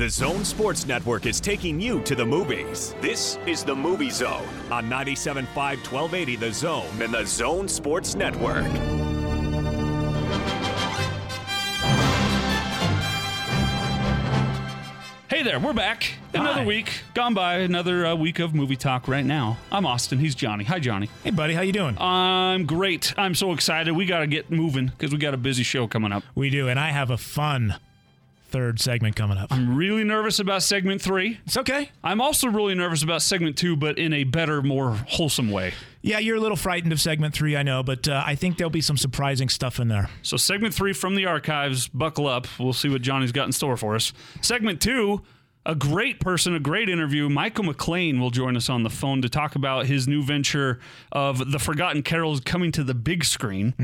The Zone Sports Network is taking you to the movies. This is the Movie Zone on 97.5 1280 The Zone and the Zone Sports Network. Hey there, we're back. Another Hi. week gone by. Another uh, week of movie talk right now. I'm Austin. He's Jonni. Hi, Jonni. Hey, buddy, how you doing? I'm great. I'm so excited. We got to get moving because we got a busy show coming up. we do, and I have a fun third segment coming up. I'm really nervous about segment three. It's okay. I'm also really nervous about segment two, but in a better, more wholesome way. Yeah, you're a little frightened of segment three, I know, but uh, I think there'll be some surprising stuff in there. So, segment three from the archives, buckle up. We'll see what Jonni's got in store for us. Segment two, a great person, a great interview. Michael McLean will join us on the phone to talk about his new venture of The Forgotten Carols coming to the big screen.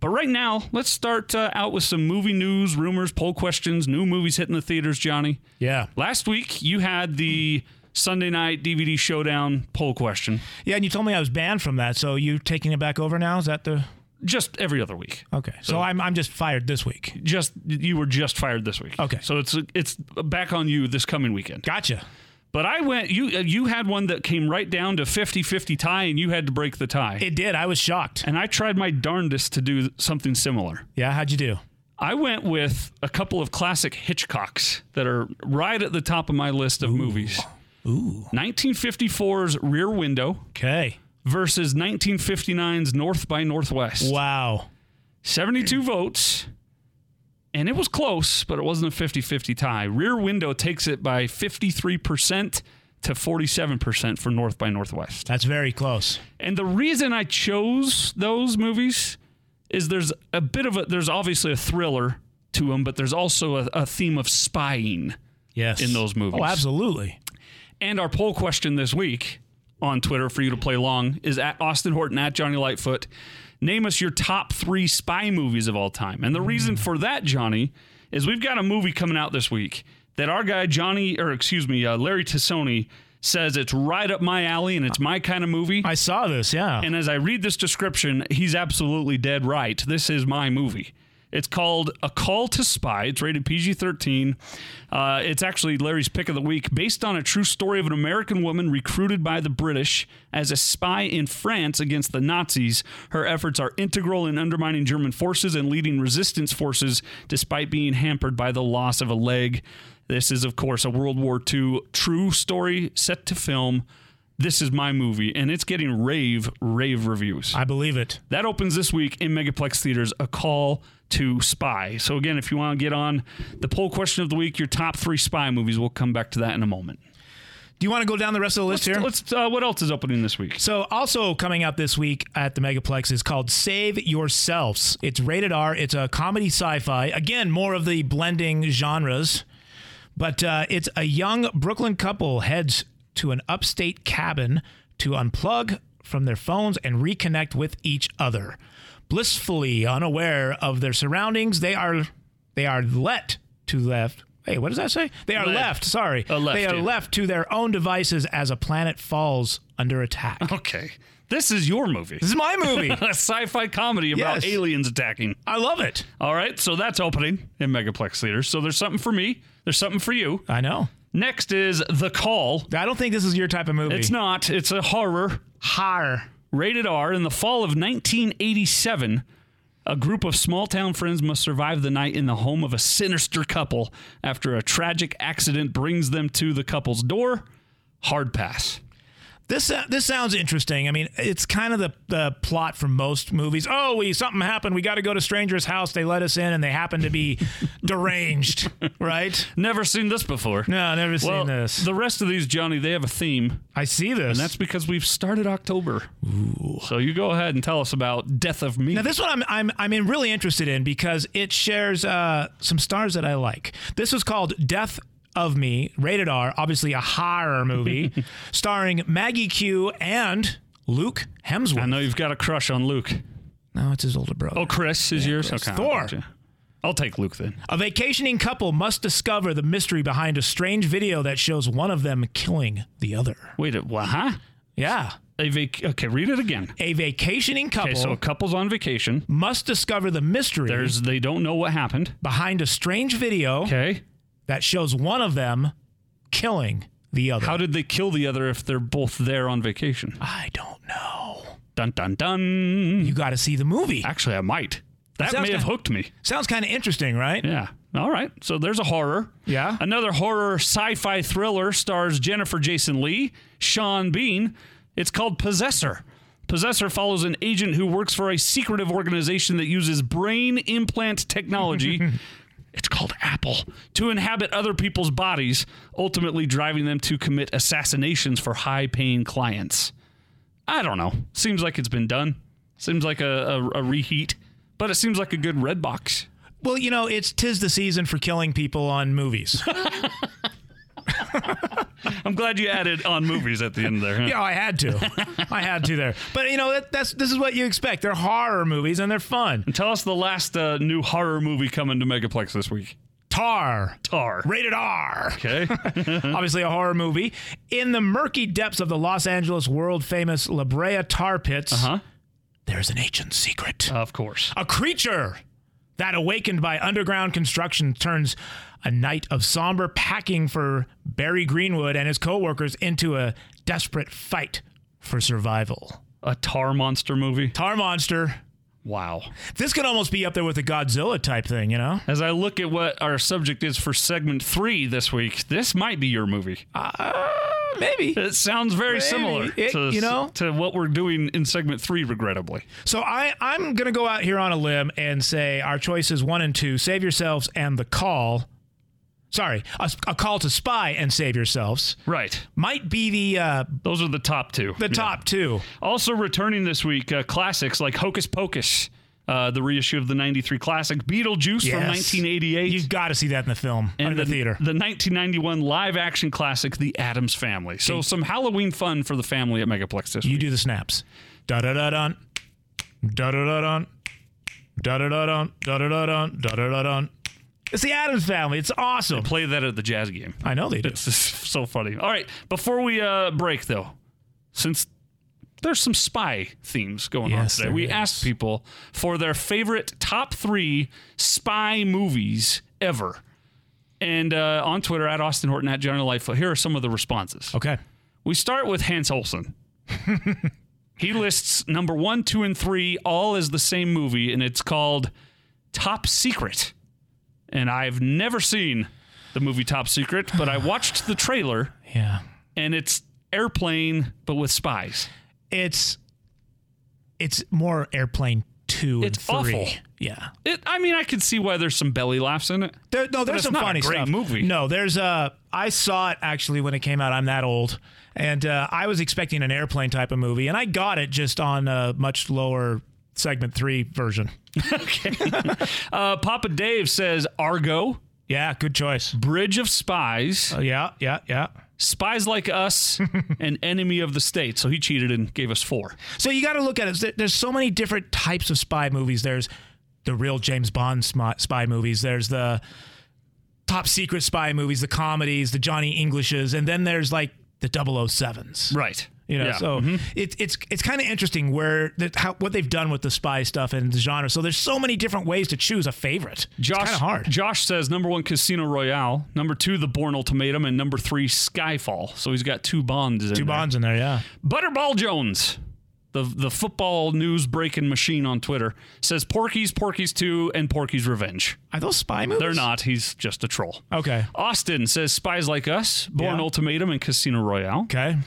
But right now, let's start uh, out with some movie news, rumors, poll questions, new movies hitting the theaters, Jonni. Yeah. Last week, you had the Sunday night DVD showdown poll question. Yeah, and you told me I was banned from that, so you taking it back over now? Is that the. Just every other week. Okay, so, I'm, I'm just fired this week. Just you were just fired this week. Okay. so it's it's back on you this coming weekend. Gotcha. But I went you uh, you had one that came right down to 50-50 tie and you had to break the tie. It did. I was shocked. and I tried my darndest to do something similar. Yeah, how'd you do? I went with a couple of classic Hitchcocks that are right at the top of my list of movies. Ooh. 1954's Rear Window Okay. Versus 1959's North by Northwest. Wow. 72 votes. And it was close, but it wasn't a 50 50 tie. Rear Window takes it by 53% to 47% for North by Northwest. That's very close. And the reason I chose those movies is there's a bit of a, there's obviously a thriller to them, but there's also a, a theme of spying. Yes. In those movies. Oh, absolutely. And our poll question this week on Twitter for you to play along is at Austin Horton at Jonni Lightfoot. Name us your top three spy movies of all time. And the reason for that, Jonni, is we've got a movie coming out this week that our guy Johnny, or excuse me, uh, Larry Tassoni says it's right up my alley and it's my kind of movie. I saw this, yeah. And as I read this description, he's absolutely dead right. This is my movie. It's called A Call to Spy. It's rated PG 13. Uh, it's actually Larry's pick of the week, based on a true story of an American woman recruited by the British as a spy in France against the Nazis. Her efforts are integral in undermining German forces and leading resistance forces despite being hampered by the loss of a leg. This is, of course, a World War II true story set to film. This is my movie, and it's getting rave, rave reviews. I believe it. That opens this week in Megaplex Theaters, A Call to Spy. So, again, if you want to get on the poll question of the week, your top three spy movies, we'll come back to that in a moment. Do you want to go down the rest of the list here? Let's, uh, what else is opening this week? So, also coming out this week at the Megaplex is called Save Yourselves. It's rated R. It's a comedy sci fi. Again, more of the blending genres. But uh, it's a young Brooklyn couple heads to an upstate cabin to unplug from their phones and reconnect with each other. Blissfully unaware of their surroundings, they are they are let to left. Hey, what does that say? They are Left. left. Sorry, Uh, left, they are yeah. left to their own devices as a planet falls under attack. Okay. This is your movie. This is my movie. a sci fi comedy about Yes. aliens attacking. I love it. All right. So, that's opening in Megaplex Theaters. So, there's something for me, there's something for you. I know. Next is The Call. I don't think this is your type of movie. It's not, it's a horror. Har. Rated R. In the fall of 1987, a group of small town friends must survive the night in the home of a sinister couple after a tragic accident brings them to the couple's door. Hard pass. This uh, this sounds interesting. I mean, it's kind of the, the plot for most movies. Oh, we something happened. We got to go to stranger's house. They let us in, and they happen to be deranged. Right? Never seen this before. No, never seen well, this. the rest of these, Jonni, they have a theme, I see this. and that's because we've started October. So you go ahead and tell us about Death of Me. Now this one I'm I'm I'm in really interested in because it shares uh, some stars that I like. This was called Death of Me, rated R, obviously a horror movie, starring Maggie Q and Luke Hemsworth. I know you've got a crush on Luke. No, it's his older brother. Oh, Chris is yours? Chris. Okay. Thor. I'll take Luke then. A vacationing couple must discover the mystery behind a strange video that shows one of them killing the other. Wait, uh, a- what? Huh? Yeah. A vac- okay, read it again. A vacationing couple Okay, so a couple's on vacation. must discover the mystery There's they don't know what happened. behind a strange video Okay. That shows one of them killing the other. How did they kill the other if they're both there on vacation? I don't know. Dun dun dun. You got to see the movie. Actually, I might. That sounds may have kinda- hooked me. Sounds kind of interesting, right? Yeah. All right. So there's a horror. Yeah. Another horror sci-fi thriller stars Jennifer Jason Lee, Sean Bean. It's called Possessor. Possessor follows an agent who works for a secretive organization that uses brain implant technology. it's called Apple to inhabit other people's bodies, ultimately driving them to commit assassinations for high-paying clients. I don't know. Seems like it's been done. Seems like a, a, a reheat, but it seems like a good red box. Well, you know, it's tis the season for killing people on movies. I'm glad you added on movies at the end there. huh? yeah, I had to. I had to there. But you know, that, that's this is what you expect. They're horror movies and they're fun. Tell us the last uh, new horror movie coming to Megaplex this week. Tar. Tar. Rated R. Okay. Obviously, a horror movie. In the murky depths of the Los Angeles world famous La Brea tar pits, uh-huh. there's an ancient secret. Of course. A creature that, awakened by underground construction, turns a night of somber packing for Barry Greenwood and his coworkers into a desperate fight for survival. A tar monster movie. Tar Monster. Wow. This could almost be up there with a Godzilla type thing, you know? As I look at what our subject is for segment three this week, this might be your movie. Uh, maybe. It sounds very similar It- to, you know? to what we're doing in segment three, regrettably. So I, I'm going to go out here on a limb and say our choices one and two, Save Yourselves and The Call. Sorry, a, a call to spy and save yourselves Right. might be the uh, Those are the top two. the Yeah. top two. Also returning this week, uh, classics like Hocus Pocus, uh, the reissue of the 93 classic, Beetlejuice from 1988. You've got to see that in the film or in the, theater. The 1991 live action classic, The Addams Family. So some Halloween fun for the family at Megaplex this You week. do the snaps. Da da da dun. Da da da dun. Da da da dun. Da da da dun. Da da da dun. It's the Addams family. It's awesome. Play that at the jazz game. I know they do. It's just so funny. All right, before we uh, break though, since there's some spy themes going Yes, on today, there we is. asked people for their favorite top three spy movies ever. And uh, on Twitter at Austin Horton at Jonni Lightfoot, here are some of the responses. Okay. We start with Hans Olsen. he lists number one, two, and three all as the same movie, and it's called Top Secret. And I've never seen the movie Top Secret, but I watched the trailer, Yeah. and it's airplane, but with spies. It's it's more airplane two It's and three. awful. Yeah. It, I mean, I could see why there's some belly laughs in it. There, no, there's some not a funny great stuff. movie. No, there's a. I saw it actually when it came out. I'm that old, and uh, I was expecting an airplane type of movie, and I got it just on a much lower segment three version. Uh, Papa Dave says Argo, Yeah, good choice. Bridge of Spies, Oh, yeah, yeah, yeah. Spies Like Us, and Enemy of the State. So he cheated and gave us four. So you got to look at it. There's so many different types of spy movies. There's the real James Bond spy movies. There's the top secret spy movies, the comedies, the Johnny Englishes, and then there's like the 007s. Right. You know, Yeah. so mm-hmm. it, it's it's kind of interesting where that how what they've done with the spy stuff and the genre. So there's so many different ways to choose a favorite. Josh, it's kind of hard. Josh says number one, Casino Royale. Number two, The Bourne Ultimatum. And number three, Skyfall. So he's got two Bonds in Two there. bonds in there, yeah. Butterball Jones, the, the football news breaking machine on Twitter, says Porky's, Porky's 2, and Porky's Revenge. Are those spy movies? They're not. He's just a troll. Okay. Austin says Spies Like Us, Bourne Yeah. Ultimatum, and Casino Royale. Okay.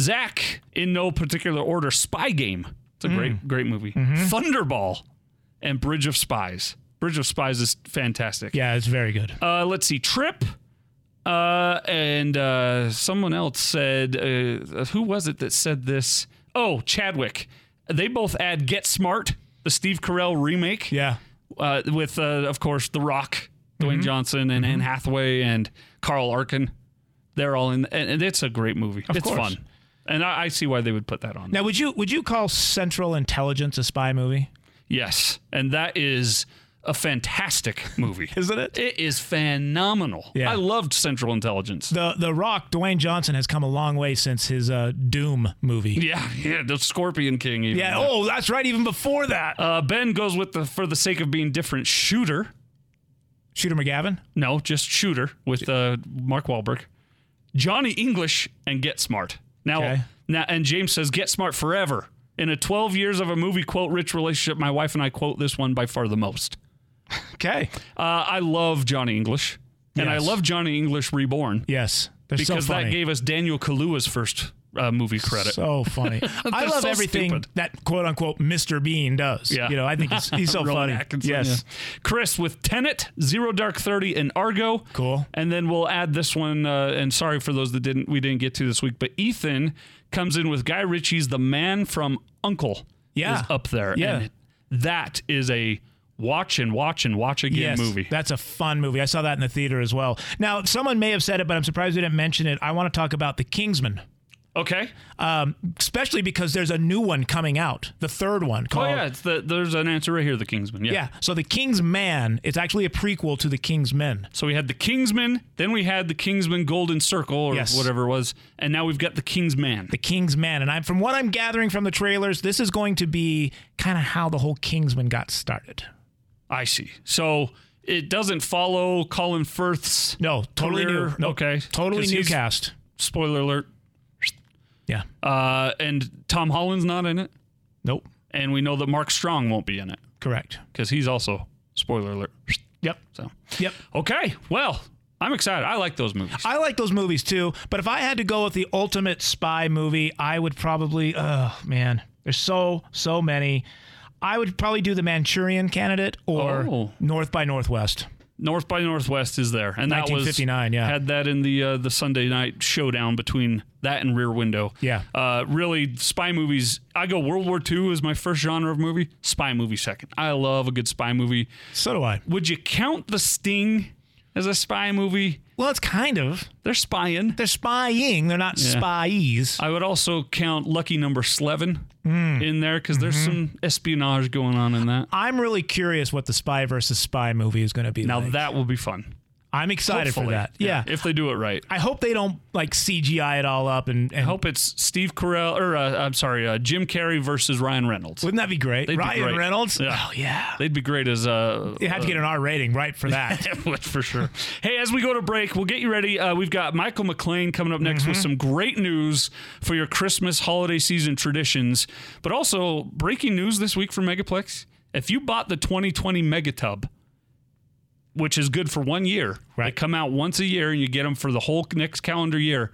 Zach, in no particular order, Spy Game. It's a Mm. great, great movie. Mm-hmm. Thunderball and Bridge of Spies. Bridge of Spies is fantastic. Yeah, it's very good. Uh, let's see, Trip. Uh, and uh, someone else said, uh, who was it that said this? Oh, Chadwick. They both add Get Smart, the Steve Carell remake. Yeah. Uh, with, uh, of course, The Rock, Dwayne Mm-hmm. Johnson, and Anne Hathaway, and Carl Arkin. They're all in, and, it's a great movie. it's course. fun, and I, I see why they would put that on. Now, would you would you call Central Intelligence a spy movie? Yes, and that is a fantastic movie, Isn't it? It is phenomenal. Yeah. I loved Central Intelligence. The The Rock, Dwayne Johnson has come a long way since his uh, Doom movie. Yeah, yeah, the Scorpion King. Even. Yeah. Oh, that's right. Even before that. Uh, ben goes with the for the sake of being different shooter. Shooter McGavin. No, just Shooter with uh, Mark Wahlberg. Johnny English and Get Smart. Now, Okay. now, and James says Get Smart forever. In a 12 years of a movie quote rich relationship, my wife and I quote this one by far the most. Okay. Uh, I love Johnny English, and I love Johnny English Reborn Yes. They're because so funny. that gave us Daniel Kaluuya's first uh, movie credit. So funny. I love so everything stupid. that quote unquote Mr. Bean does. Yeah. You know, I think he's, he's so funny. Atkinson, yes. yeah. Chris with Tenet, Zero Dark Thirty, and Argo. Cool. And then we'll add this one. Uh, and sorry for those that didn't we didn't get to this week, but Ethan comes in with Guy Ritchie's The Man from Uncle. Yeah. is up there. Yeah. and that is a watch and watch and watch again Yes, movie. That's a fun movie. I saw that in the theater as well. Now, someone may have said it, but I'm surprised we didn't mention it. I want to talk about The Kingsman, okay. um, especially because there's a new one coming out, the third one. called. Oh yeah, it's the there's an answer right here. The Kingsman. Yeah. Yeah, so the King's Man, it's actually a prequel to the King's Men. So we had the Kingsman, then we had the Kingsman Golden Circle or Yes. whatever it was, and now we've got the Kingsman. The King's Man, and I'm from what I'm gathering from the trailers, this is going to be kind of how the whole Kingsman got started. I see. So it doesn't follow Colin Firth's. No, totally career? new. No, Okay. totally new cast. Spoiler alert. Yeah. Uh, and Tom Holland's not in it, Nope. and we know that Mark Strong won't be in it Correct. because he's also spoiler alert. Yep. So Yep. okay, well, I'm excited. I like those movies. I like those movies too, but if I had to go with the ultimate spy movie, I would probably oh man, there's so so many. I would probably do the Manchurian Candidate or Oh. North by Northwest. North by Northwest is there, and that was 1959, yeah. Had that in the uh, the Sunday night showdown between that and Rear Window. Yeah. uh, really spy movies. I go World War II is my first genre of movie. Spy movie second. I love a good spy movie. So do I. Would you count The Sting as a spy movie? Well, it's kind of. They're spying. They're spying. They're not spies. I would also count Lucky Number Eleven Hmm. in there because there's Mm-hmm. some espionage going on in that. I'm really curious what the spy versus spy movie is going to be. Now like. that will be fun. I'm excited for that. Yeah. if they do it right. I hope they don't like CGI it all up and, and I hope it's Steve Carell or uh, I'm sorry, uh, Jim Carrey versus Ryan Reynolds. wouldn't that be great? They'd be Ryan great. Reynolds? Yeah. Oh yeah. They'd be great as uh, You have to get an R rating right for that. for sure. Hey, as we go to break, we'll get you ready. Uh, we've got Michael McLean coming up next with Mm-hmm. some great news for your Christmas holiday season traditions, but also breaking news this week from Megaplex. If you bought the 2020 Megatub, which is good for one year, they come out once a year and you get them for the whole next calendar year.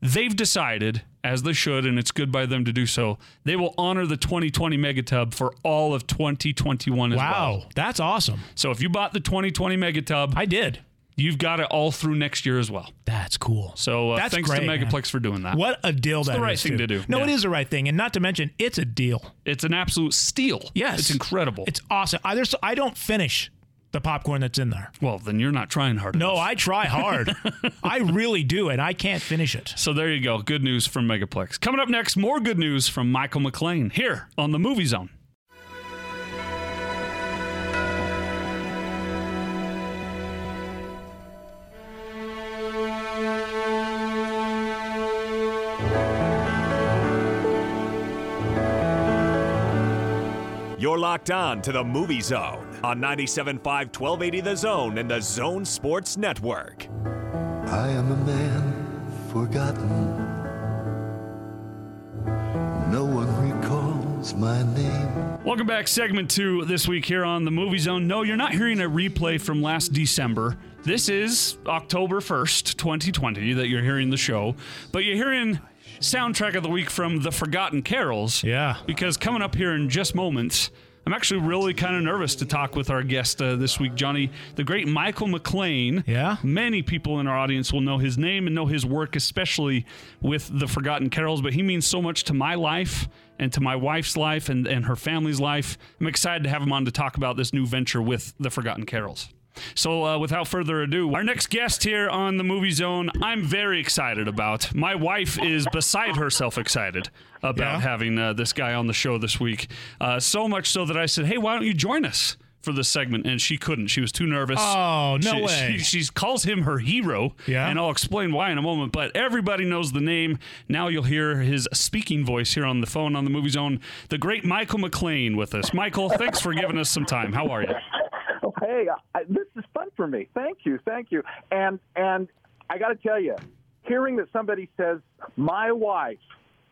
They've decided, as they should, and it's good by them to do so, they will honor the 2020 Megatub for all of 2021 as well. wow. That's awesome. So if you bought the 2020 Megatub, I did. you've got it all through next year as well. That's cool. So uh, That's thanks great, to man. Megaplex for doing that. What a deal that the right is, thing too. to do. No, it Yeah. is the right thing, and not to mention, it's a deal. It's an absolute steal. Yes, It's incredible. It's awesome. I, I don't finish the popcorn that's in there. well, then you're not trying hard No, enough. I try hard. I really do, and I can't finish it. So there you go. Good news from Megaplex. Coming up next, more good news from Michael McLean here on the Movie Zone. You're locked on to the Movie Zone on 97.5 1280 The Zone and the Zone Sports Network. I am a man forgotten. No one recalls my name. Welcome back, segment two this week here on the Movie Zone. No, you're not hearing a replay from last December. This is October 1st, 2020, that you're hearing the show, but you're hearing soundtrack of the week from The Forgotten Carols. Yeah. Because coming up here in just moments, I'm actually really kind of nervous to talk with our guest uh, this week, Jonni, the great Michael McLean. Yeah? Many people in our audience will know his name and know his work, especially with the Forgotten Carols, but he means so much to my life and to my wife's life and, and her family's life. I'm excited to have him on to talk about this new venture with the Forgotten Carols. So, uh, without further ado, our next guest here on the Movie Zone, I'm very excited about. My wife is beside herself excited about Yeah? having uh, this guy on the show this week. Uh, so much so that I said, "Hey, why don't you join us?" For this segment, and she couldn't. She was too nervous. Oh, no She- way. She, she calls him her hero, Yeah? and I'll explain why in a moment. But everybody knows the name. Now you'll hear his speaking voice here on the phone on the Movie Zone. The great Michael McLean with us. Michael, thanks for giving us some time. How are you? Oh, hey, I, this is fun for me. Thank you, thank you. And and I got to tell you, hearing that somebody says my wife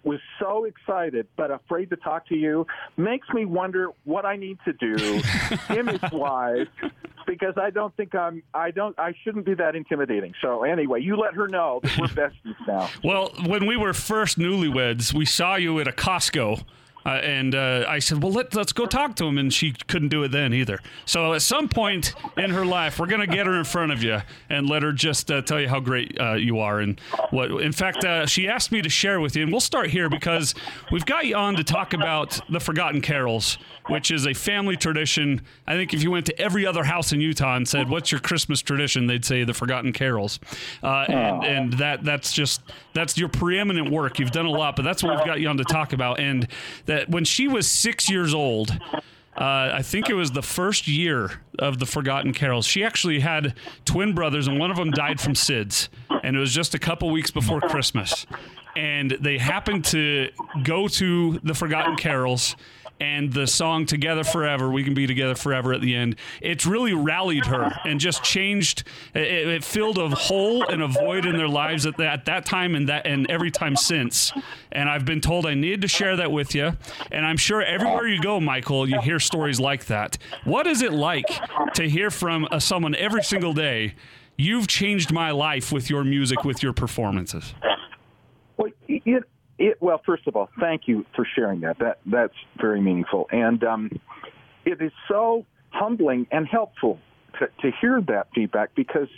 was so excited but afraid to talk to you makes me wonder what I need to do image wise because I don't think I'm I don't I shouldn't be that intimidating. So anyway, you let her know that we're besties now. Well, when we were first newlyweds, we saw you at a Costco uh, and uh, I said, "Well, let, let's go talk to him," and she couldn't do it then either. So at some point in her life, we're gonna get her in front of you and let her just uh, tell you how great uh, you are and what. In fact, uh, she asked me to share with you, and we'll start here because we've got you on to talk about the Forgotten Carols, which is a family tradition. I think if you went to every other house in Utah and said, "What's your Christmas tradition?" they'd say the Forgotten Carols, uh, and, and that that's just that's your preeminent work. You've done a lot, but that's what we've got you on to talk about. And that when she was six years old, uh, I think it was the first year of the Forgotten Carols. She actually had twin brothers, and one of them died from SIDS, and it was just a couple weeks before Christmas. And they happened to go to the Forgotten Carols and the song Together Forever, We Can Be Together Forever at the end, it's really rallied her and just changed. It, it filled a hole and a void in their lives at that, at that time and that and every time since. And I've been told I need to share that with you. And I'm sure everywhere you go, Michael, you hear stories like that. What is it like to hear from uh, someone every single day? You've changed my life with your music, with your performances. Well, it, it, well, first of all, thank you for sharing that. That that's very meaningful, and um, it is so humbling and helpful to, to hear that feedback because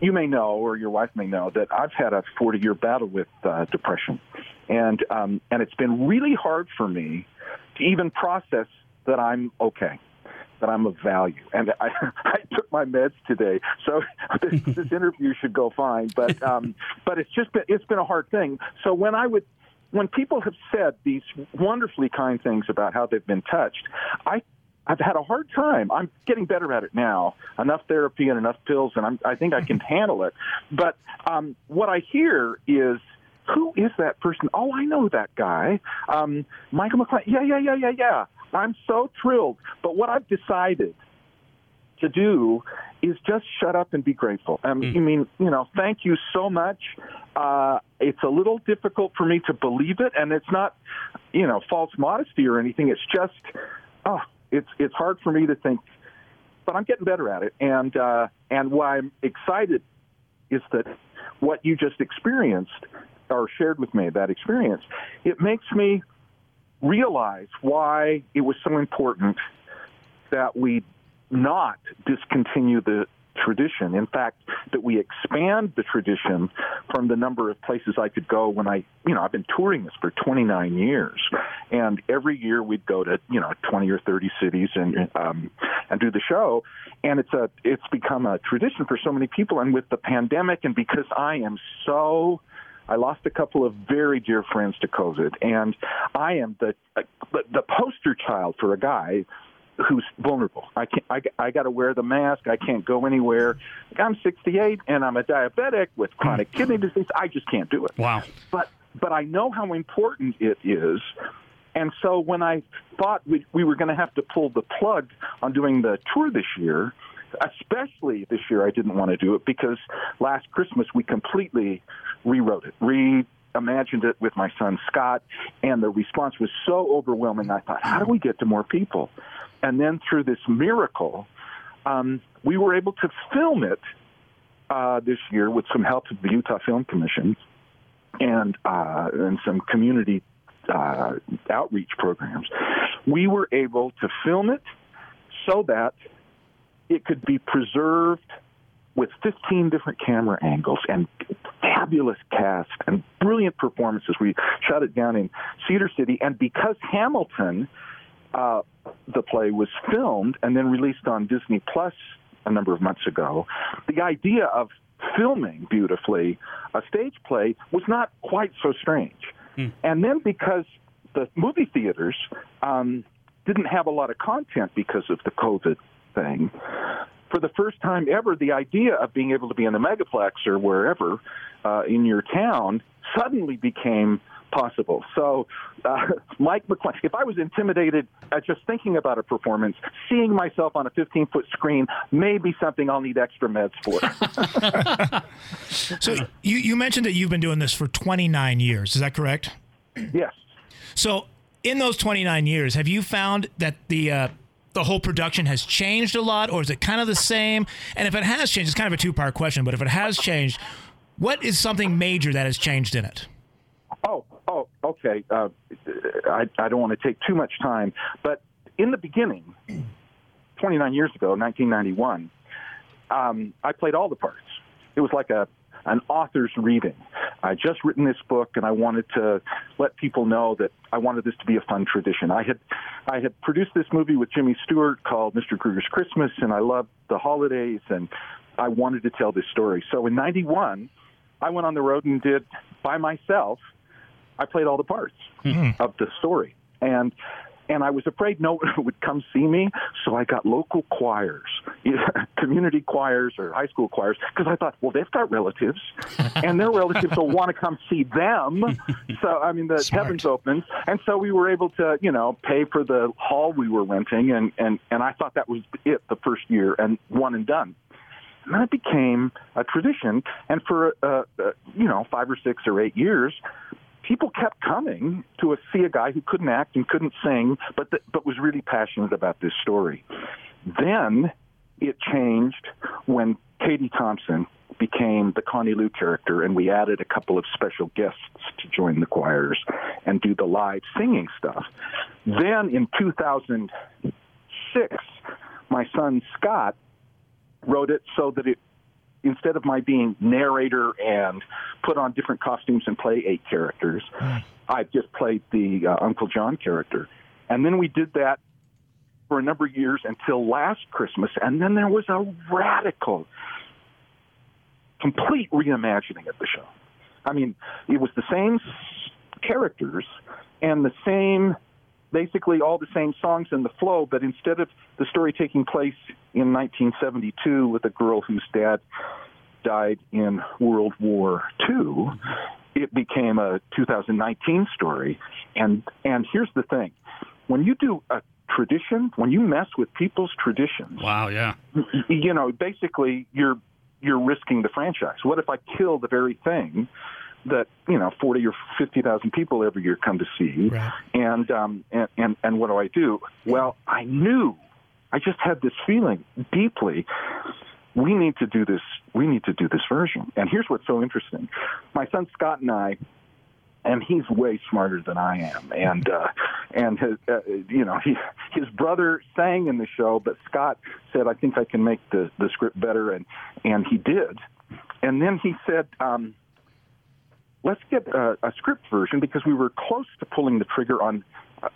you may know, or your wife may know, that I've had a 40 year battle with uh, depression, and um, and it's been really hard for me to even process that I'm okay that I'm of value. And I, I took my meds today, so this, this interview should go fine. But um, but it's just been it's been a hard thing. So when I would when people have said these wonderfully kind things about how they've been touched, I I've had a hard time. I'm getting better at it now. Enough therapy and enough pills, and I'm, I think I can handle it. But um, what I hear is, who is that person? Oh, I know that guy, um, Michael McLean. Yeah, yeah, yeah, yeah, yeah. I'm so thrilled. But what I've decided to do is just shut up and be grateful. Um, mm. I mean, you know, thank you so much. Uh, it's a little difficult for me to believe it, and it's not, you know, false modesty or anything. It's just, oh, it's it's hard for me to think, but I'm getting better at it. And uh, and why I'm excited is that what you just experienced or shared with me that experience, it makes me realize why it was so important that we not discontinue the tradition. In fact, that we expand the tradition from the number of places I could go when I, you know, I've been touring this for 29 years, and every year we'd go to, you know, 20 or 30 cities and um, and do the show, and it's a it's become a tradition for so many people. And with the pandemic, and because I am so I lost a couple of very dear friends to COVID, and I am the the poster child for a guy who's vulnerable. I can't. I, I got to wear the mask. I can't go anywhere. I'm 68 and I'm a diabetic with chronic kidney hmm. disease. I just can't do it. Wow. But but I know how important it is. And so when I thought we, we were going to have to pull the plug on doing the tour this year, especially this year, I didn't want to do it because last Christmas we completely rewrote it, reimagined it with my son Scott, and the response was so overwhelming. I thought, how do we get to more people? And then through this miracle, um, we were able to film it uh, this year with some help of the Utah Film Commission and uh, and some community uh, outreach programs. We were able to film it so that it could be preserved with 15 different camera angles and fabulous cast and brilliant performances. We shot it down in Cedar City, and because Hamilton uh, the play was filmed and then released on Disney Plus a number of months ago, the idea of filming beautifully a stage play was not quite so strange. Mm. And then because the movie theaters um, didn't have a lot of content because of the COVID thing, for the first time ever, the idea of being able to be in the megaplex or wherever uh, in your town suddenly became possible. So, uh, Mike McLean, if I was intimidated at just thinking about a performance, seeing myself on a 15 foot screen may be something I'll need extra meds for. so, you, you mentioned that you've been doing this for 29 years. Is that correct? Yes. So, in those 29 years, have you found that the uh, the whole production has changed a lot, or is it kind of the same? And if it has changed, it's kind of a two part question. But if it has changed, what is something major that has changed in it? Oh, oh, okay. Uh, I, I don't want to take too much time, but in the beginning, 29 years ago, 1991, um, I played all the parts. It was like a an author's reading. I just written this book, and I wanted to let people know that I wanted this to be a fun tradition. I had I had produced this movie with Jimmy Stewart called Mr. Krueger's Christmas, and I loved the holidays, and I wanted to tell this story. So in '91, I went on the road and did by myself. I played all the parts mm-hmm. of the story, and and I was afraid no one would come see me, so I got local choirs, community choirs or high school choirs, because I thought, well, they've got relatives, and their relatives will want to come see them. So I mean, the Smart. heavens opened, and so we were able to, you know, pay for the hall we were renting, and and and I thought that was it the first year, and one and done. And then it became a tradition, and for uh, uh, you know five or six or eight years, people kept coming to see a guy who couldn't act and couldn't sing, but but was really passionate about this story. Then it changed when Katie Thompson became the Connie Lou character, and we added a couple of special guests to join the choirs and do the live singing stuff. Then in 2006, my son Scott wrote it so that it instead of my being narrator and put on different costumes and play eight characters, mm. I just played the uh, Uncle John character. And then we did that for a number of years until last Christmas. And then there was a radical, complete reimagining of the show. I mean, it was the same characters and the same basically all the same songs in the flow, but instead of the story taking place in 1972 with a girl whose dad died in World War II, it became a 2019 story. And and here's the thing: when you do a tradition, when you mess with people's traditions, wow, yeah, you know, basically you're you're risking the franchise. What if I kill the very thing that you know forty or fifty thousand people every year come to see, right. and, um, and and and what do I do? Well, I knew, I just had this feeling deeply. We need to do this. We need to do this version. And here's what's so interesting: my son Scott and I and he's way smarter than I am. And uh, and his, uh, you know, he his brother sang in the show, but Scott said, "I think I can make the the script better," and and he did. And then he said, um, let's get a, a script version because we were close to pulling the trigger on.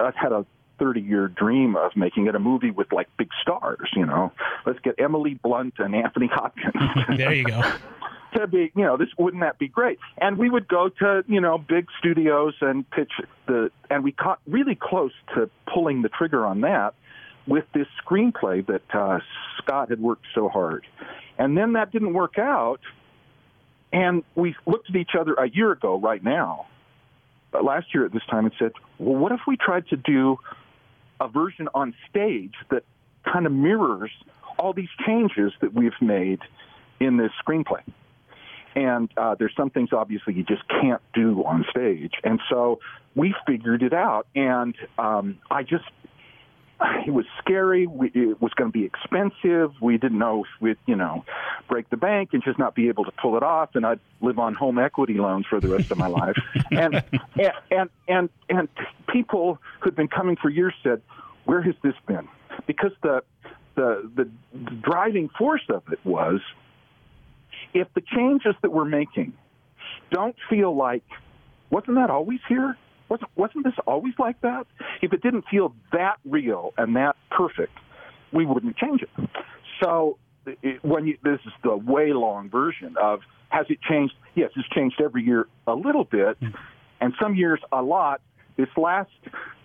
I had a 30 year dream of making it a movie with like big stars, you know. Let's get Emily Blunt and Anthony Hopkins. there you go. to be, you know, this wouldn't that be great? And we would go to, you know, big studios and pitch the, and we caught really close to pulling the trigger on that with this screenplay that uh, Scott had worked so hard. And then that didn't work out. And we looked at each other a year ago, right now, last year at this time, and said, well, what if we tried to do a version on stage that kind of mirrors all these changes that we've made in this screenplay? And uh, there's some things obviously you just can't do on stage. And so we figured it out. And um, I just it was scary. We, it was going to be expensive. We didn't know if we'd, you know, break the bank and just not be able to pull it off, and I'd live on home equity loans for the rest of my life. And, and and and and people who'd been coming for years said, "Where has this been?" Because the the the driving force of it was, if the changes that we're making don't feel like, wasn't that always here? Wasn't, wasn't this always like that? If it didn't feel that real and that perfect, we wouldn't change it. So it, when you, this is the way long version of has it changed? Yes, it's changed every year a little bit, hmm. and some years a lot. This last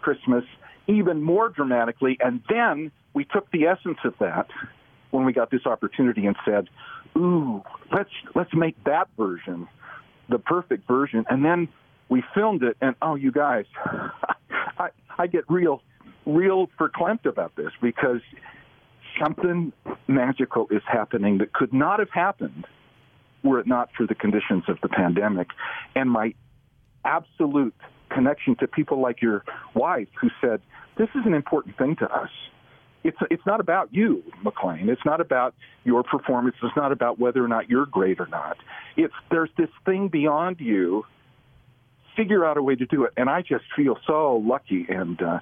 Christmas, even more dramatically, and then we took the essence of that when we got this opportunity and said, "Ooh, let's let's make that version the perfect version," and then we filmed it, and oh, you guys, I I get real real verklempt about this because something magical is happening that could not have happened were it not for the conditions of the pandemic and my absolute connection to people like your wife who said this is an important thing to us it's it's not about you, McLean. It's not about your performance. It's not about whether or not you're great or not. It's there's this thing beyond you. Figure out a way to do it, and I just feel so lucky and uh,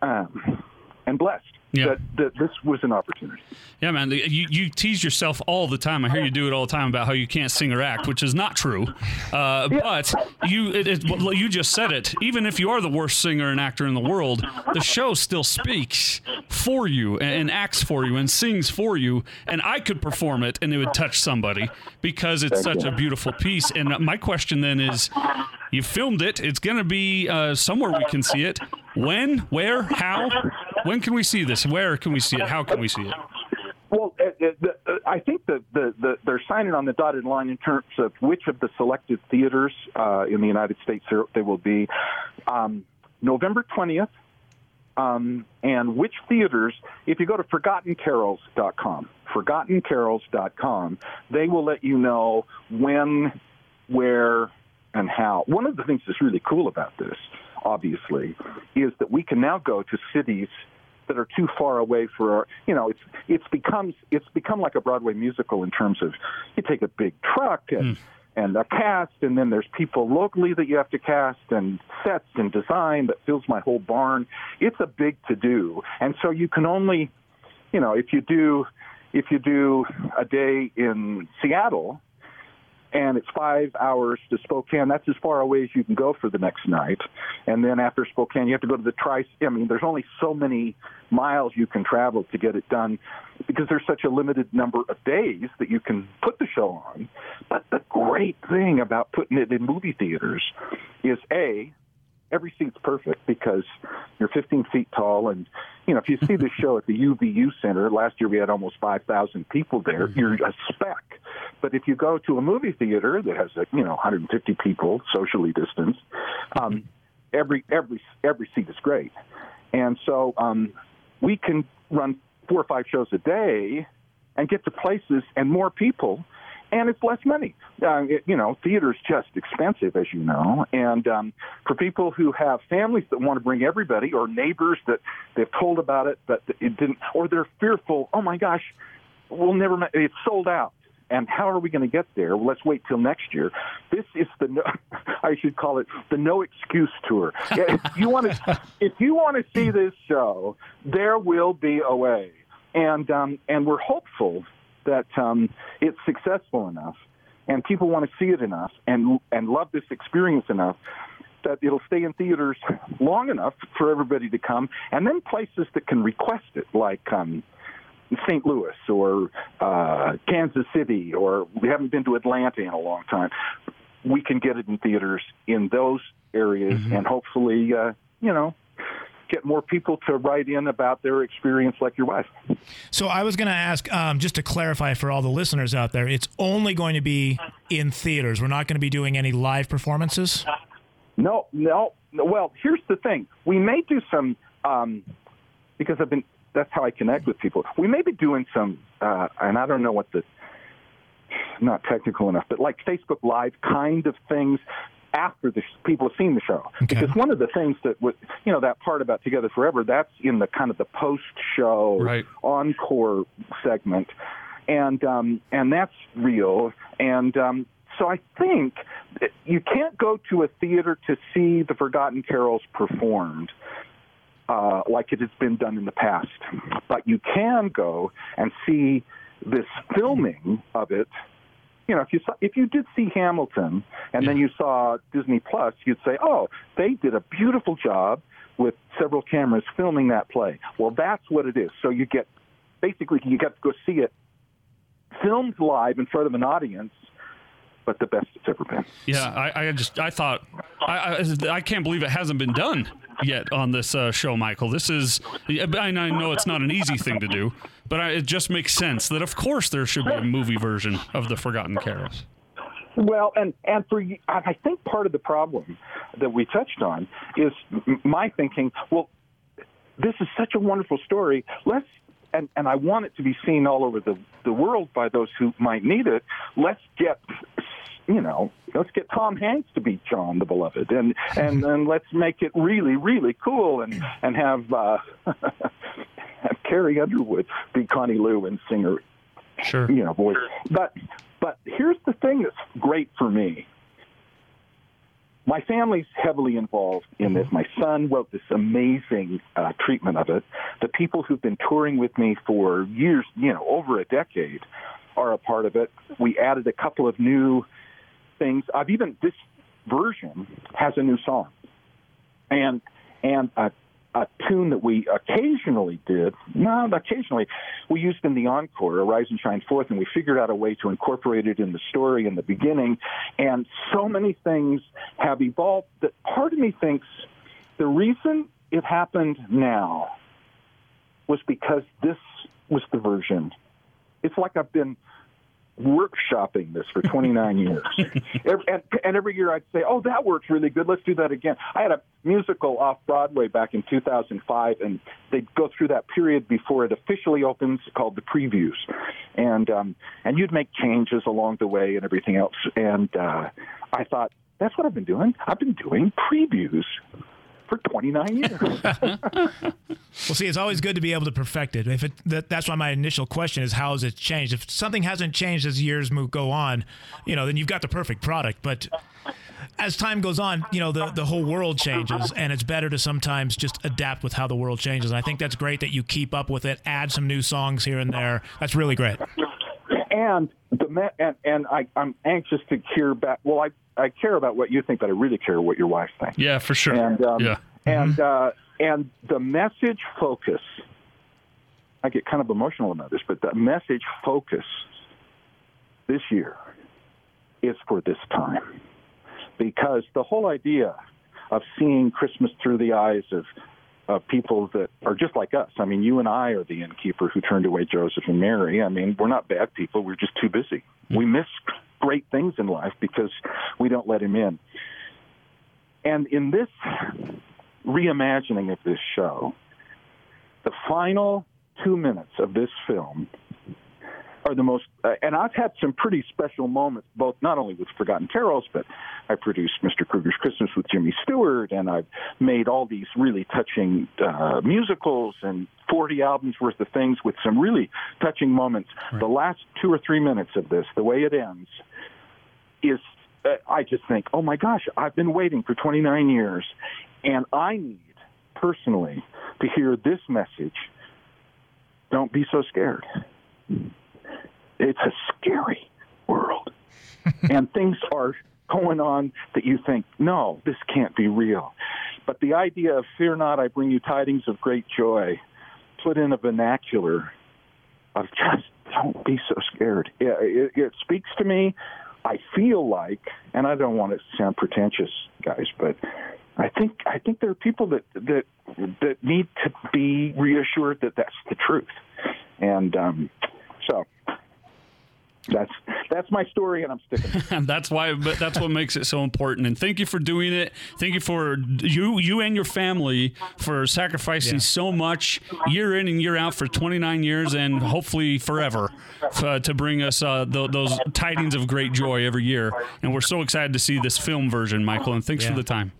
um, and blessed Yeah. that, that this was an opportunity. Yeah, man. You, you tease yourself all the time. I hear you do it all the time about how you can't sing or act, which is not true. Uh, But you, it, it, you just said it. Even if you are the worst singer and actor in the world, the show still speaks for you and, and acts for you and sings for you. And I could perform it and it would touch somebody because it's Thank such you. a beautiful piece. And my question then is you filmed it. It's going to be uh, somewhere we can see it. When, where, how? When can we see this? Where can we see it? How can we see it? Well, uh, uh, uh, I think that the, the, they're signing on the dotted line in terms of which of the selected theaters uh, in the United States they will be. Um, November 20th, um, and which theaters, if you go to ForgottenCarols.com, ForgottenCarols.com, they will let you know when, where, and how. One of the things that's really cool about this, obviously, is that we can now go to cities that are too far away for our, you know it's it's becomes it's become like a Broadway musical in terms of you take a big truck and hmm. and a cast and then there's people locally that you have to cast and sets and design that fills my whole barn. It's a big to do and so you can only you know if you do if you do a day in Seattle and it's five hours to Spokane. That's as far away as you can go for the next night. And then after Spokane, you have to go to the tri. I mean, there's only so many miles you can travel to get it done because there's such a limited number of days that you can put the show on. But the great thing about putting it in movie theaters is a every seat's perfect because you're 15 feet tall and you know if you see the show at the UVU Center last year we had almost 5,000 people there you're a speck. But if you go to a movie theater that has you know 150 people socially distanced um, every every every seat is great. And so um, we can run four or five shows a day and get to places and more people and it's less money. Uh, it, you know, theater's just expensive, as you know. And um, for people who have families that want to bring everybody, or neighbors that they've told about it, but it didn't, or they're fearful. Oh my gosh, we'll never. It's sold out. And how are we going to get there? Well, let's wait till next year. This is the no, I should call it the no excuse tour. If you want to, if you want to see this show, there will be a way. And um, and we're hopeful that um, it's successful enough and people want to see it enough and and love this experience enough that it'll stay in theaters long enough for everybody to come and then places that can request it like um, St. Louis or uh, Kansas City or we haven't been to Atlanta in a long time we can get it in theaters in those areas and hopefully uh, you know get more people to write in about their experience like your wife. So I was going to ask, um, just to clarify for all the listeners out there, it's only going to be in theaters. We're not going to be doing any live performances. No, no. Well, here's the thing: we may do some um, because I've been. That's how I connect with people. We may be doing some, uh, and I don't know what the not technical enough, but like Facebook Live kind of things after the people have seen the show. Because one of the things that was, you know, that part about Together Forever, that's in the kind of the post-show Right. encore segment, and um, and that's real. And um, so I think you can't go to a theater to see the Forgotten Carols performed. Uh, like it has been done in the past, but you can go and see this filming of it you know, if you saw, if you did see Hamilton and then you saw Disney Plus, you'd say, "Oh, they did a beautiful job with several cameras filming that play." Well, that's what it is. So you get basically you get to go see it filmed live in front of an audience, but the best it's ever been. Yeah, I, I just I thought I, I I can't believe it hasn't been done yet on this uh, show, Michael. This is I know it's not an easy thing to do, but I, it just makes sense that of course there should be a movie version of the Forgotten Carols. Well, and and for I think part of the problem that we touched on is my thinking. Well, this is such a wonderful story. Let's and and I want it to be seen all over the the world by those who might need it. Let's get you know, let's get Tom Hanks to be John the Beloved, and and and let's make it really really cool, and and have uh, have Carrie Underwood be Connie Lou and sing her Sure. you know voice. But but here's the thing that's great for me. My family's heavily involved in this. My son wrote this amazing uh, treatment of it. The people who've been touring with me for years, you know, over a decade, are a part of it. We added a couple of new things. I've even this version has a new song, and and a, a tune that we occasionally did. No, occasionally we used in the encore, "Arise and Shine Forth," and we figured out a way to incorporate it in the story in the beginning. And so many things have evolved that part of me thinks the reason it happened now was because this was the version. It's like I've been workshopping this for 29 years. Every- and, and every year I'd say, oh, that works really good. Let's do that again. I had a musical off Broadway back in 2005, and they'd go through that period before it officially opens called the previews. And, um, and you'd make changes along the way and everything else. And uh, I thought, that's what I've been doing. I've been doing previews for 29 years. Well, see, it's always good to be able to perfect it. If it that, that's why my initial question is how has it changed? If something hasn't changed as years move go on, you know, then you've got the perfect product. But as time goes on, you know, the the whole world changes, and it's better to sometimes just adapt with how the world changes. And I think that's great that you keep up with it, add some new songs here and there. That's really great. And the me- and and I, I'm anxious to hear back. Well, I I care about what you think, but I really care what your wife thinks. Yeah, for sure. And um, yeah. and uh, and the message focus. I get kind of emotional about this, but the message focus this year is for this time because the whole idea of seeing Christmas through the eyes of of people that are just like us. I mean, you and I are the innkeeper who turned away Joseph and Mary. I mean, we're not bad people. We're just too busy. We miss great things in life because we don't let him in. And in this reimagining of this show, the final two minutes of this film are the most, uh, and I've had some pretty special moments, both not only with Forgotten Carols, but I produced Mr. Krueger's Christmas with Jimmy Stewart, and I've made all these really touching uh, musicals and 40 albums worth of things with some really touching moments. The last two or three minutes of this, the way it ends, is uh, I just think, oh my gosh, I've been waiting for 29 years, and I need personally to hear this message. Don't be so scared. It's a scary world, and things are going on that you think, no, this can't be real. But the idea of fear not, I bring you tidings of great joy, put in a vernacular of just don't be so scared. It, it, it speaks to me. I feel like, and I don't want to sound pretentious, guys, but I think I think there are people that that that need to be reassured that that's the truth, and um, so that's that's my story, and I'm sticking. And that's why but that's what makes it so important and thank you for doing it thank you for you you and your family for sacrificing Yeah. so much year in and year out for 29 years and hopefully forever uh, to bring us uh, th- those tidings of great joy every year and we're so excited to see this film version michael and thanks Yeah. for the time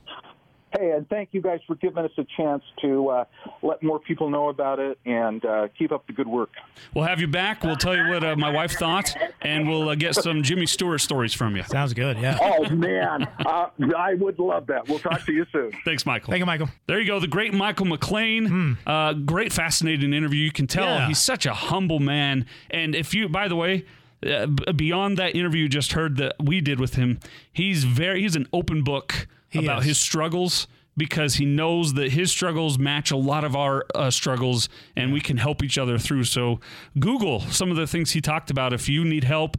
Hey, and thank you guys for giving us a chance to uh, let more people know about it and uh, keep up the good work. we'll have you back we'll tell you what uh, my wife thought and we'll uh, get some jimmy stewart stories from you Sounds good. Yeah. Oh man, uh, I would love that. We'll talk to you soon. thanks michael Thank you, Michael. There you go, the great Michael McLean. Uh, great, fascinating interview. You can tell. Yeah. he's such a humble man. And if you, by the way, uh, beyond that interview you just heard that we did with him, he's very he's an open book He about is. his struggles because he knows that his struggles match a lot of our uh, struggles, and we can help each other through. So, Google some of the things he talked about if you need help.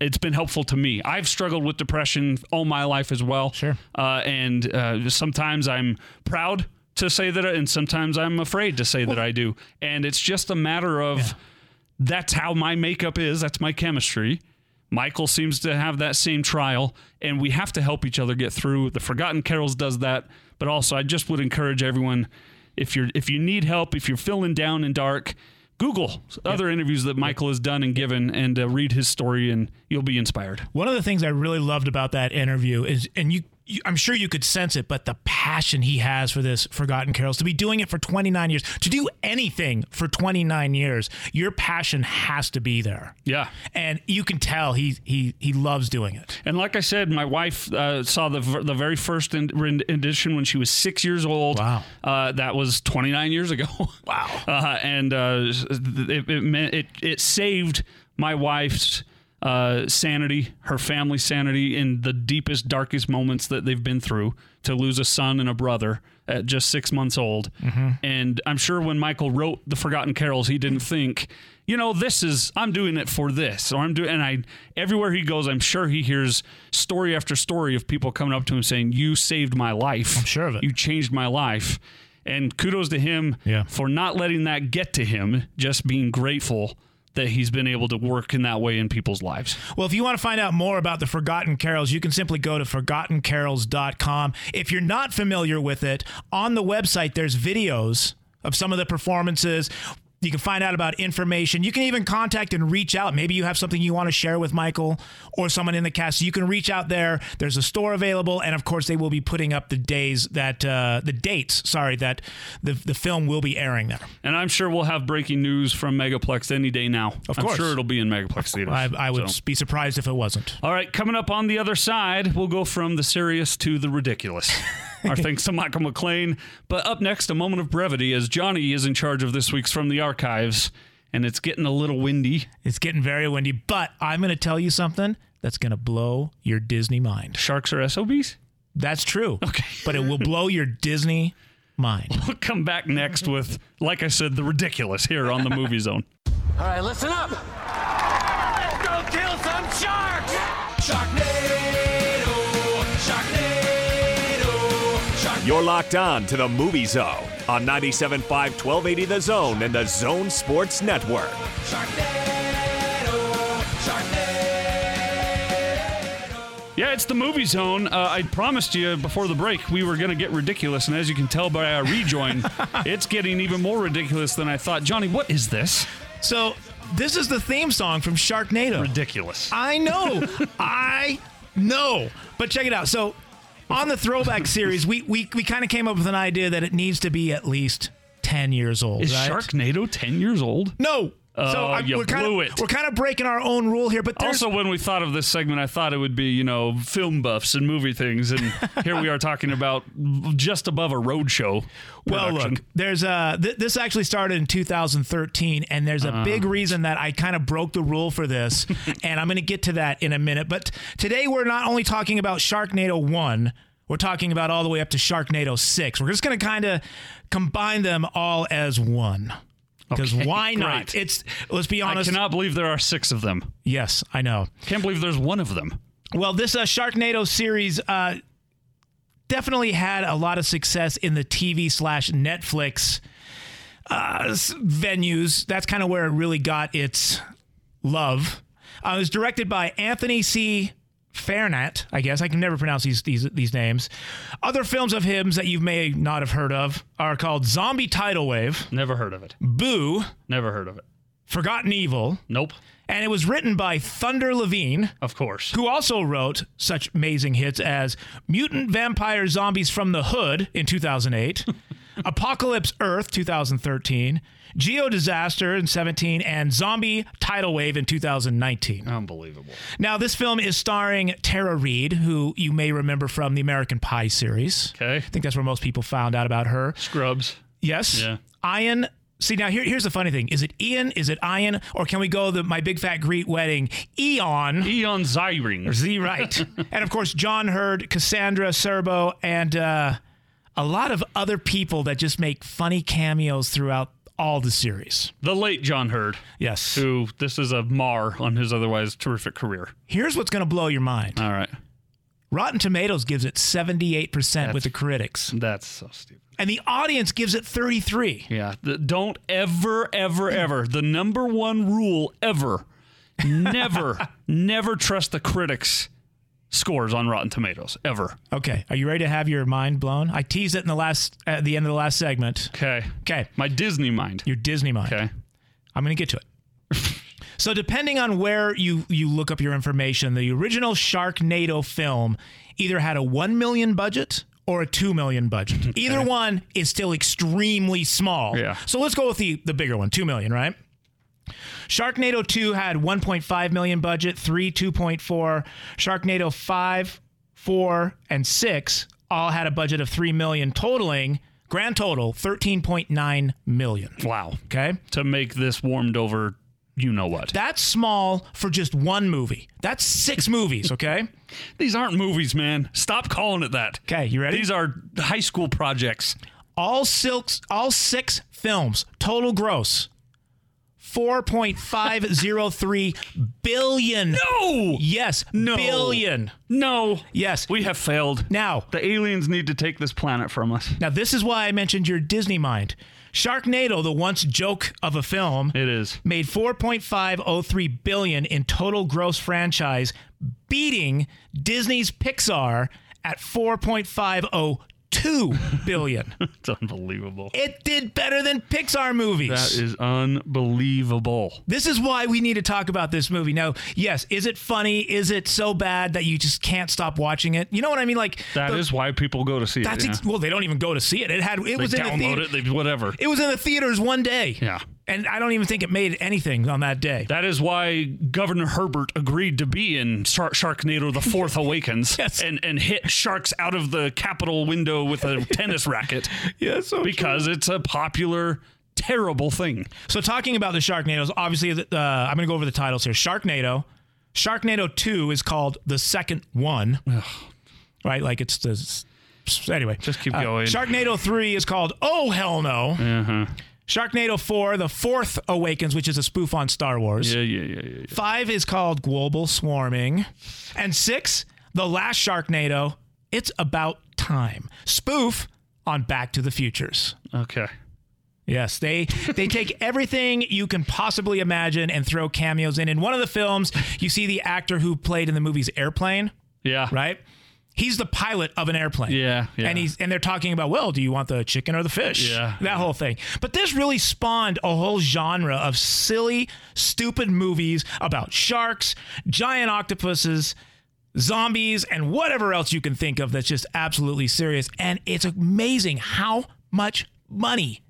It's been helpful to me. I've struggled with depression all my life as well. Sure. Uh, and uh, sometimes I'm proud to say that, and sometimes I'm afraid to say that I do. And it's just a matter of that's how my makeup is. That's my chemistry. Michael seems to have that same trial, and we have to help each other get through. The Forgotten Carols does that, but also I just would encourage everyone if you're if you need help, if you're feeling down and dark, Google other interviews that Michael has done and given, and uh, read his story, and you'll be inspired. One of the things I really loved about that interview is, and you, I'm sure you could sense it, but the passion he has for this Forgotten Carols, to be doing it for 29 years, to do anything for 29 years, your passion has to be there. Yeah. And you can tell he he he loves doing it. And like I said, my wife uh, saw the the very first edition when she was six years old. Wow. Uh, that was 29 years ago. Wow. Uh, and uh, it, it, meant, it it saved my wife's uh, sanity, her family's sanity in the deepest, darkest moments that they've been through to lose a son and a brother at just six months old. And I'm sure when Michael wrote The Forgotten Carols, he didn't think, you know, this is, I'm doing it for this. Or I'm doing, and I, everywhere he goes, I'm sure he hears story after story of people coming up to him saying, You saved my life. I'm sure of it. You changed my life. And kudos to him Yeah. for not letting that get to him, just being grateful that he's been able to work in that way in people's lives. Well, if you want to find out more about the Forgotten Carols, you can simply go to forgottencarols.com. If you're not familiar with it, on the website there's videos of some of the performances. You can find out about information. You can even contact and reach out. Maybe you have something you want to share with Michael or someone in the cast. You can reach out there. There's a store available, and of course, they will be putting up the days that uh, the dates. Sorry, that the the film will be airing there. And I'm sure we'll have breaking news from Megaplex any day now. Of I'm course. sure it'll be in Megaplex theaters. I, I would So. be surprised if it wasn't. All right, coming up on the other side, we'll go from the serious to the ridiculous. Our thanks to Michael McLean. But up next, a moment of brevity as Jonni is in charge of this week's From the Archives, and it's getting a little windy. It's getting very windy, but I'm going to tell you something that's going to blow your Disney mind. Sharks are SOBs? That's true. Okay. But it will blow your Disney mind. We'll come back next with, like I said, the ridiculous here on the Movie Zone. All right, listen up. Go kill some sharks. Sharknado, Sharknado, Sharknado. You're locked on to the Movie Zone on 97.5 1280 The Zone and the Zone Sports Network. Yeah, it's the movie zone. Uh, I promised you before the break we were going to get ridiculous, and as you can tell by our rejoin, it's getting even more ridiculous than I thought. Jonni, what is this? So, this is the theme song from Sharknado. Ridiculous. I know. I know. But check it out. So, on the throwback series, we we, we kind of came up with an idea that it needs to be at least 10 years old. Is right? Sharknado 10 years old? No. So Oh, I- you we're kind blew of, it. We're kind of breaking our own rule here, but there's Also, when we thought of this segment, I thought it would be, you know, film buffs and movie things. And here we are talking about just above a roadshow. Well, look, there's a th- this actually started in 2013, and there's a Uh. big reason that I kind of broke the rule for this, and I'm going to get to that in a minute. But today we're not only talking about Sharknado one, we're talking about all the way up to Sharknado six. We're just going to kind of combine them all as one. Because Okay, why not? great. It's let's be honest. I cannot believe there are six of them. yes, I know. Can't believe there's one of them. Well, this uh, Sharknado series uh, definitely had a lot of success in the TV slash Netflix uh, venues. That's kind of where it really got its love. Uh, it was directed by Anthony C. Fairnat, I guess I can never pronounce these these these names. Other films of his that you may not have heard of are called Zombie Tidal Wave, Never heard of it. Boo, Never heard of it. Forgotten Evil, Nope. and it was written by Thunder Levin Of course. who also wrote such amazing hits as Mutant Vampire Zombies from the Hood in 2008, Apocalypse Earth 2013, Geo Disaster in 17, and Zombie Tidal Wave in 2019. Unbelievable. Now, this film is starring Tara Reid, who you may remember from the American Pie series. Okay. I think that's where most people found out about her. Scrubs. Yes. Yeah. Ian. See now here, here's the funny thing: is it Ian? Is it Ian? Or can we go the my big fat Greek wedding? Eon. Eon Ziering. Z right. and of course, John Heard, Cassandra Scerbo, and uh, a lot of other people that just make funny cameos throughout all the series. The late John Heard, Yes. who this is a mar on his otherwise terrific career. Here's what's going to blow your mind All right. Rotten Tomatoes gives it 78% with the critics, That's so stupid. and the audience gives it 33 Yeah. th- don't ever, ever, ever. The number one rule ever never, never trust the critics' scores on Rotten Tomatoes ever. Okay, are you ready to have your mind blown? I teased it in the last at the end of the last segment. Okay. Okay, My Disney mind. your Disney mind. Okay. I'm going to get to it. so depending on where you you look up your information, the original Sharknado film either had a 1 million budget or a 2 million budget. Either one is still extremely small. Yeah. So let's go with the the bigger one, 2 million, right? Sharknado 2 had 1.5 million budget, 3 2.4, Sharknado 5, 4 and 6 all had a budget of 3 million totaling grand total 13.9 million. Wow. Okay? To make this warmed over, you know what. That's small for just one movie. That's six movies, okay? These aren't movies, man. Stop calling it that. Okay, you ready? These are high school projects. all silks all six films total gross 4.503 billion. No! Yes, No. billion. No. Yes. We have failed. Now, The aliens need to take this planet from us. now this is why I mentioned your Disney mind. Sharknado, the once joke of a film, It is. made 4.503 billion in total gross franchise, beating Disney's Pixar at 4.502 billion. It's unbelievable. It did better than Pixar movies. That is unbelievable. this is why we need to talk about this movie. Now, yes, is it funny? Is it so bad that you just can't stop watching it? You know what I mean? Like That is the- why people go to see That's it. ex- yeah. well, they don't even go to see it. It had it They was in the download theater. it, they whatever. It was in the theaters one day. Yeah. And I don't even think it made anything on that day. That is why Governor Herbert agreed to be in Shark- Sharknado: The Fourth Awakens Yes. and and hit sharks out of the Capitol window with a tennis racket yeah, so because it's a popular, terrible thing. So talking about the Sharknadoes, obviously, uh, I'm going to go over the titles here. Sharknado, Sharknado Two is called the second one, right? Like it's the anyway. Just keep Uh, going. Sharknado Three is called Oh Hell No. Uh-huh. Sharknado Four, the fourth awakens, which is a spoof on Star Wars. Yeah, yeah, yeah, yeah. Five is called Global Swarming, and six, the last Sharknado. It's about time. Spoof on Back to the Futures. Okay. Yes, they they take everything you can possibly imagine and throw cameos in. In one of the films, you see the actor who played in the movie's Airplane, Yeah. right? He's the pilot of an airplane. Yeah, yeah. And he's and they're talking about, well, do you want the chicken or the fish? Yeah, That whole thing. But this really spawned a whole genre of silly, stupid movies about sharks, giant octopuses, zombies, and whatever else you can think of that's just absolutely serious. And it's amazing how much money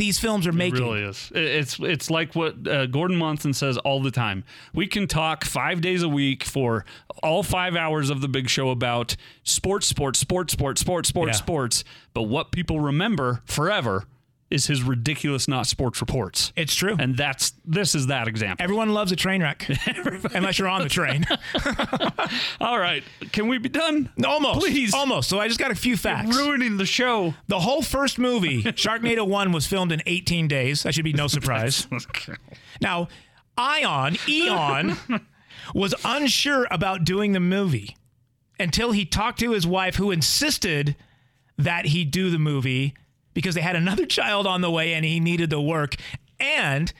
these films are making. It really is. It's it's like what uh, Gordon Monson says all the time. We can talk five days a week for all five hours of the big show about sports, sports, sports, sports, sports, sports, Yeah. sports. But what people remember forever is his ridiculous not sports reports. It's true. And that's this is that example. Everyone loves a train wreck, unless you're on the train. All right, can we be done? Almost, Please. almost. So I just got a few facts. Ruining the show. The whole first movie, Sharknado 1, was filmed in 18 days. That should be no surprise. now, Ion, Eon, was unsure about doing the movie until he talked to his wife, who insisted that he do the movie because they had another child on the way and he needed the work. And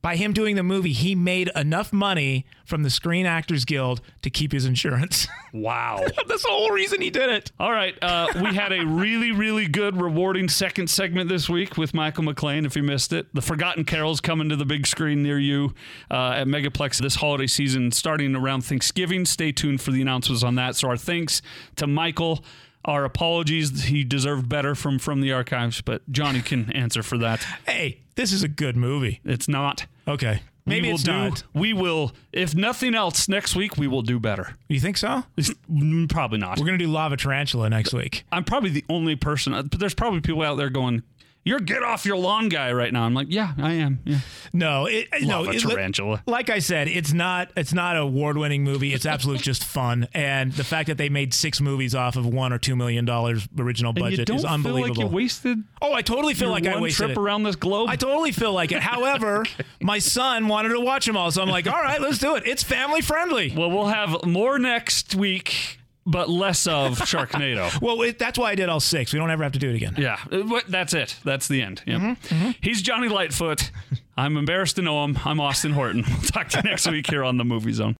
by him doing the movie, he made enough money from the Screen Actors Guild to keep his insurance. Wow. That's the whole reason he did it. All right. Uh, we had a really, really good, rewarding second segment this week with Michael McLean. If you missed it, The Forgotten Carols coming to the big screen near you uh, at Megaplex this holiday season, starting around Thanksgiving. Stay tuned for the announcements on that. So, our thanks to Michael. Our apologies. He deserved better from from the archives, but Jonni can answer for that. Hey, this is a good movie. It's not. Okay. Maybe we it's do, not. We will, if nothing else, next week we will do better. You think so? Mm, Probably not. We're gonna do Lava Tarantula next week. I'm probably the only person, uh, but there's probably people out there going, "You're get off your lawn guy right now." I'm like, "Yeah, I am." Yeah. No, it, no, Lava it- tarantula. Like I said, it's not. It's not an award-winning movie. It's absolute just fun, and the fact that they made six movies off of one or two million dollars original budget is feel unbelievable. like you wasted oh, I totally feel like I wasted trip it. around this globe. I totally feel like it. However, my son wanted to watch them all, so I'm like, all right, let's do it. It's family friendly. well, we'll have more next week, but less of Sharknado. Well, it, that's why I did all six. We don't ever have to do it again. yeah, Uh, that's it. That's the end. Yep. Mm-hmm, He's Jonni Lightfoot. I'm embarrassed to know him. I'm Austin Horton. We'll talk to you next week here on the Movie Zone.